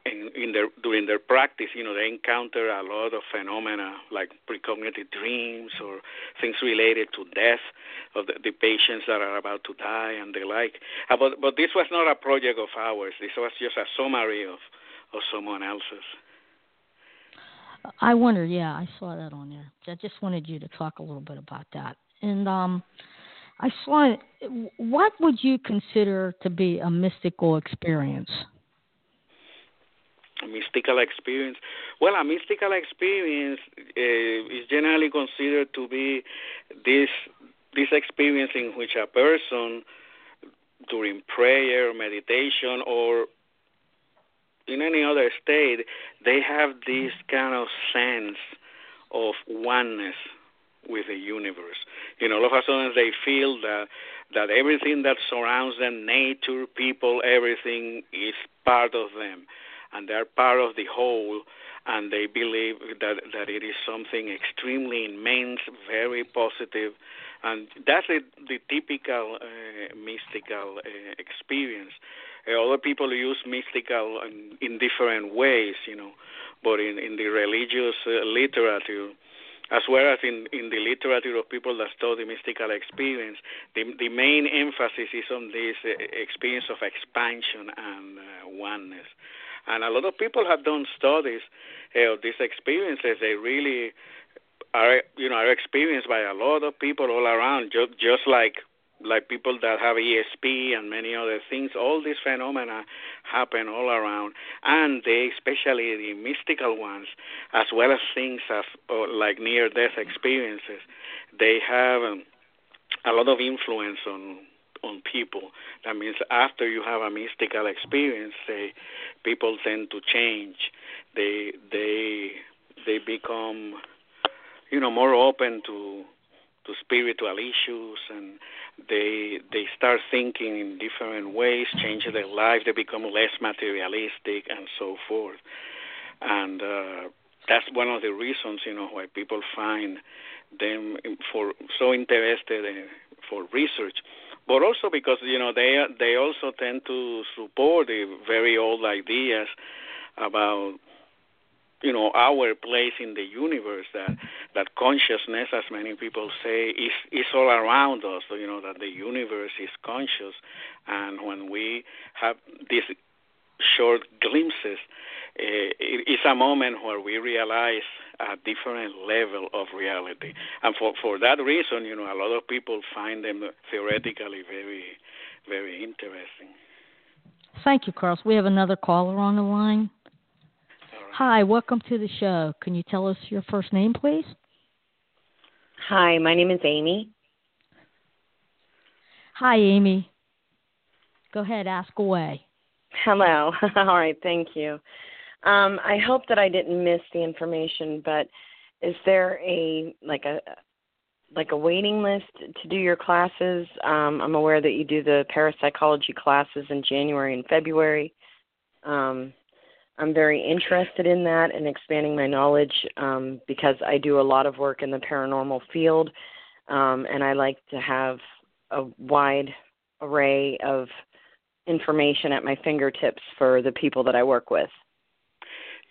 in, in their during their practice, you know, they encounter a lot of phenomena like precognitive dreams or things related to death of the, the patients that are about to die and the like. Uh, but but this was not a project of ours. This was just a summary of of someone else's. I wonder. Yeah, I saw that on there. I just wanted you to talk a little bit about that. And um, I saw. What would you consider to be a mystical experience? Mystical experience. Well, a mystical experience uh, is generally considered to be this this experience in which a person during prayer, meditation, or in any other state, they have this kind of sense of oneness with the universe. You know, all of a sudden they feel that that everything that surrounds them, nature, people, everything is part of them and they're part of the whole and they believe that that it is something extremely immense, very positive, and that's the, the typical uh, mystical uh, experience. Uh, other people use mystical in, in, different ways, you know, but in, in the religious uh, literature, as well as in, in the literature of people that study mystical experience, the, the main emphasis is on this uh, experience of expansion and uh, oneness And a lot of people have done studies uh, of these experiences. They really are, you know, are experienced by a lot of people all around, just just like like people that have ESP and many other things. All these phenomena happen all around, and they, especially the mystical ones, as well as things as uh, like near-death experiences, they have um, a lot of influence on on people. That means after you have a mystical experience, say, people tend to change. They they they become, you know, more open to to spiritual issues and they they start thinking in different ways, change their life, they become less materialistic and so forth. And uh, that's one of the reasons, you know, why people find them for so interested in, for research, but also because you know they they also tend to support the very old ideas about you know our place in the universe that that consciousness as many people say is is all around us you know that the universe is conscious. And when we have these short glimpses uh, it is a moment where we realize a different level of reality and for for that reason you know a lot of people find them theoretically very very interesting thank you carlos we have another caller on the line Hi, welcome to the show. Can you tell us your first name, please? Hi, my name is Amy. Hi, Amy. Go ahead, ask away. Hello. *laughs* All right, thank you. Um, I hope that I didn't miss the information, but is there a like a like a waiting list to do your classes? Um, I'm aware that you do the parapsychology classes in January and February. Um, I'm very interested in that and expanding my knowledge um, because I do a lot of work in the paranormal field, um, and I like to have a wide array of information at my fingertips for the people that I work with.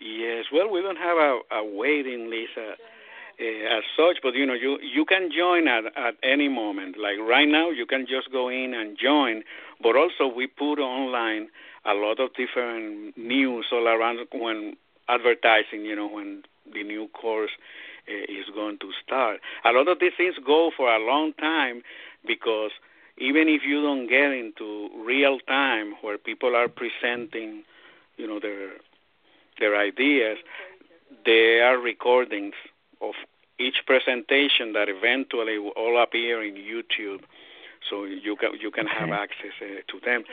Yes, well, we don't have a, a waiting list uh, uh, as such, but you know, you you can join at at any moment. Like right now, you can just go in and join. But also, we put online a lot of different news all around when advertising, you know, when the new course uh, is going to start. A lot of these things go for a long time because even if you don't get into real time where people are presenting, you know, their their ideas, there are recordings of each presentation that eventually will all appear in YouTube, so you can you can okay. have access uh, to them.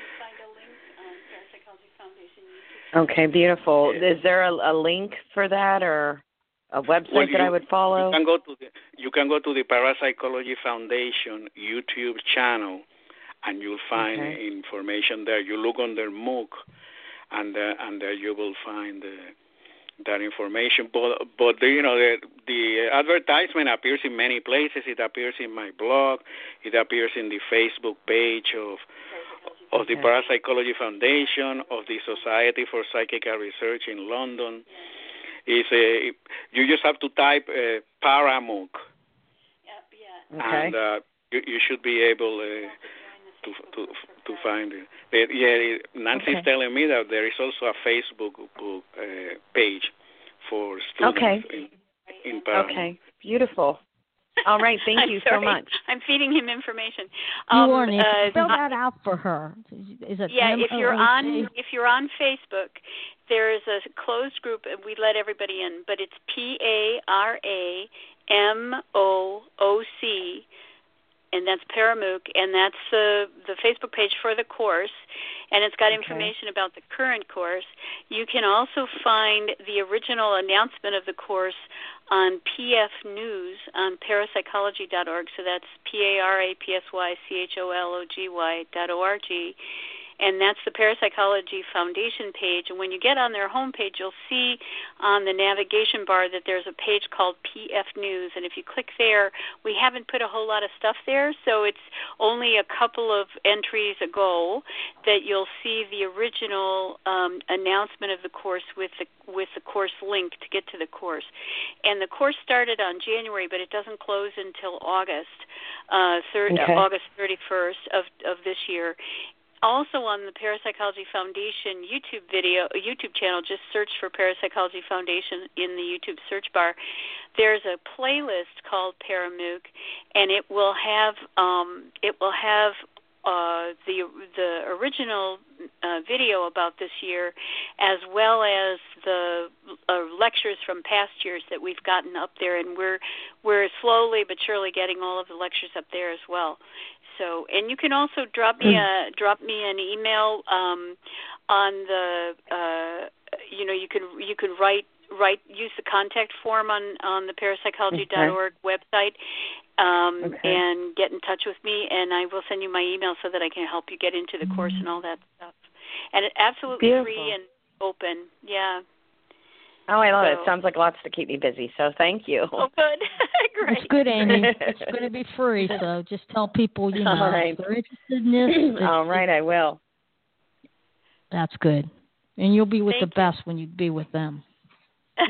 Okay, beautiful. Is there a, a link for that or a website well, that I would follow? You can go to the you can go to the Parapsychology Foundation YouTube channel, and you'll find okay. information there. You look on their MOOC, and uh, and there you will find uh, that information. But but the, you know the the advertisement appears in many places. It appears in my blog. It appears in the Facebook page of of the Parapsychology Foundation, of the Society for Psychical Research in London. Is a you just have to type uh, Paramooc, okay. and uh, you, you should be able uh, to to to find it. But yeah, Nancy's okay. telling me that there is also a Facebook book, uh, page for students okay. in in Paramooc. Okay, beautiful. All right, thank *laughs* you so much. I'm feeding him information. Um, you are, Nancy. Uh, Fill that out for her. Is it yeah, if you're on if you're on Facebook, there is a closed group, and we let everybody in. But it's P A R A M O O C and that's Paramooc, and that's the the Facebook page for the course, and it's got okay. information about the current course. You can also find the original announcement of the course on PF News on parapsychology.org. So that's P A R A P S Y C H O L O G Y dot O R G and that's the Parapsychology Foundation page. And when you get on their homepage, you'll see on the navigation bar that there's a page called PF News. And if you click there, we haven't put a whole lot of stuff there, so it's only a couple of entries ago that you'll see the original um, announcement of the course with the with the course link to get to the course. And the course started on January, but it doesn't close until August, uh, thir- okay. August 31st of of this year also on the Parapsychology Foundation YouTube video, YouTube channel, just search for Parapsychology Foundation in the YouTube search bar. There's a playlist called Paramooc, and it will have um, it will have uh, the the original uh, video about this year, as well as the uh, lectures from past years that we've gotten up there, and we're we're slowly but surely getting all of the lectures up there as well. So, and you can also drop me a drop me an email um, on the uh, you know you can you can write write use the contact form on on the parapsychology.org okay. website um, okay. and get in touch with me and I will send you my email so that I can help you get into the course and all that stuff. And it's absolutely Beautiful. free and open. Yeah. Oh, I love so. it. Sounds like lots to keep me busy. So thank you. Oh, good. *laughs* Great. It's good, Amy. *laughs* it's going to be free. So just tell people, you know, All right. if they're interested *clears throat* in this. All right, I will. That's good. And you'll be with thank the best when you be with them. *laughs*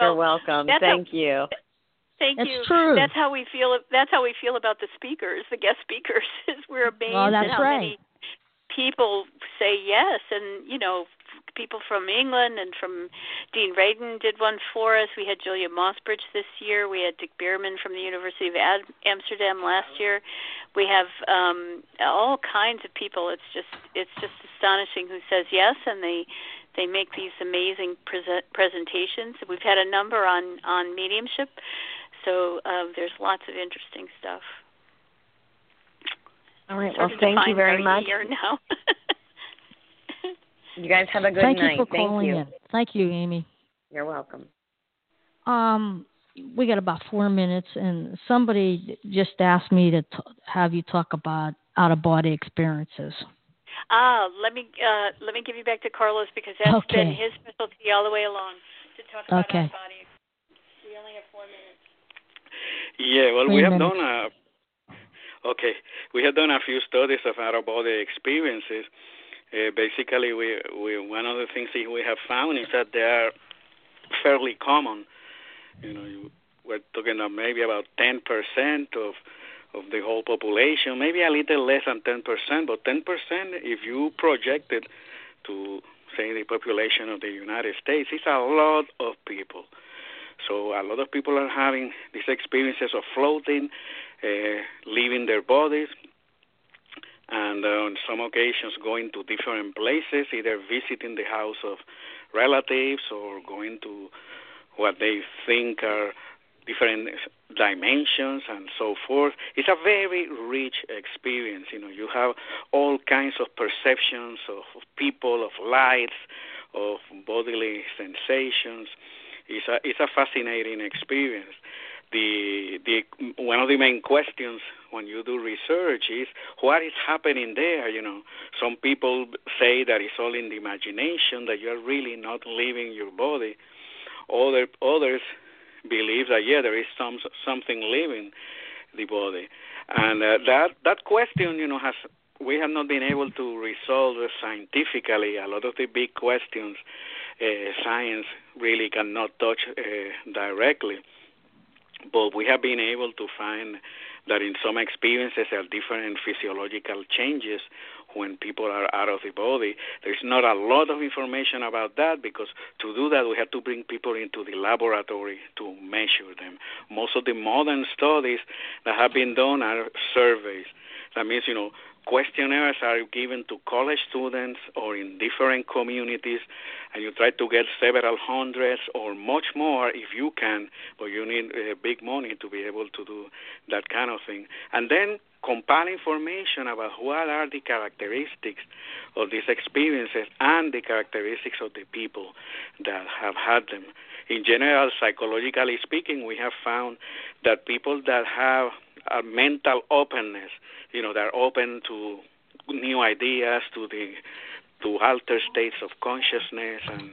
You're welcome. Thank you. Thank that's you. True. That's how we feel. That's how we feel about the speakers, the guest speakers. Is we're amazed oh, at how right. many people say yes, and you know, people from England and from Dean Radin did one for us. We had Julia Mossbridge this year. We had Dick Bierman from the University of Ad- Amsterdam last year. We have um, all kinds of people. It's just it's just astonishing who says yes, and they they make these amazing present presentations. We've had a number on on mediumship, so uh, there's lots of interesting stuff. All right. Well, thank you very much. Now. *laughs* You guys have a good Thank night. you for Thank calling you. in. Thank you, Amy. You're welcome. Um, we got about four minutes, and somebody just asked me to t- have you talk about out of body experiences. Ah, let me uh, let me give you back to Carlos because that's okay. been his specialty all the way along to talk about okay. out of body. We only have four minutes. Yeah, well, Three we have minutes. done a okay. We have done a few studies of out of body experiences uh, basically, we, we one of the things that we have found is that they are fairly common. You know, you, we're talking about maybe about 10% of of the whole population, maybe a little less than 10%, but 10% if you project it to say the population of the United States, it's a lot of people. So a lot of people are having these experiences of floating, uh, leaving their bodies, and uh, on some occasions going to different places, either visiting the house of relatives or going to what they think are different dimensions and so forth. It's a very rich experience. You know, you have all kinds of perceptions of people, of lights, of bodily sensations. It's a it's a fascinating experience the the one of the main questions when you do research is what is happening there you know? Some people say that it's all in the imagination that you're really not leaving your body. Other others believe that yeah there is some something leaving the body. And uh, that that question you know has we have not been able to resolve scientifically. A lot of the big questions uh, science really cannot touch uh, directly. But we have been able to find that in some experiences there are different physiological changes when people are out of the body. There's not a lot of information about that because to do that we have to bring people into the laboratory to measure them. Most of the modern studies that have been done are surveys. That means, you know, questionnaires are given to college students or in different communities, and you try to get several hundreds or much more if you can, but you need uh, big money to be able to do that kind of thing. And then compile information about what are the characteristics of these experiences and the characteristics of the people that have had them. In general, psychologically speaking, we have found that people that have a mental openness you know they're open to new ideas, to the to alter states of consciousness and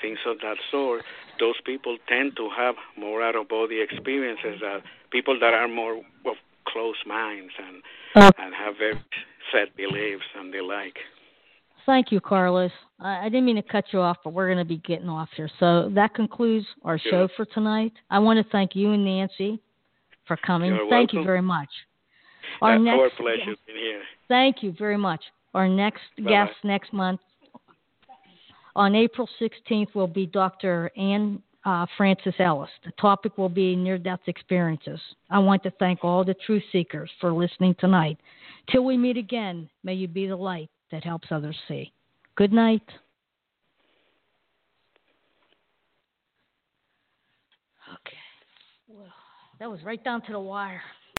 things of that sort. Those people tend to have more out of body experiences than people that are more of closed minds and uh, and have very set beliefs and the like. Thank you, Carlos. I, I didn't mean to cut you off, but we're going to be getting off here. So that concludes our show for tonight. I want to thank you and Nancy for coming. You're thank welcome. you very much. Our That's next our pleasure being here. Thank you very much. Our next Bye-bye. guest next month on April 16th will be Dr. Ann uh, Francis Ellis. The topic will be near death experiences. I want to thank all the truth seekers for listening tonight. Till we meet again, may you be the light that helps others see. Good night. Okay. Well, that was right down to the wire.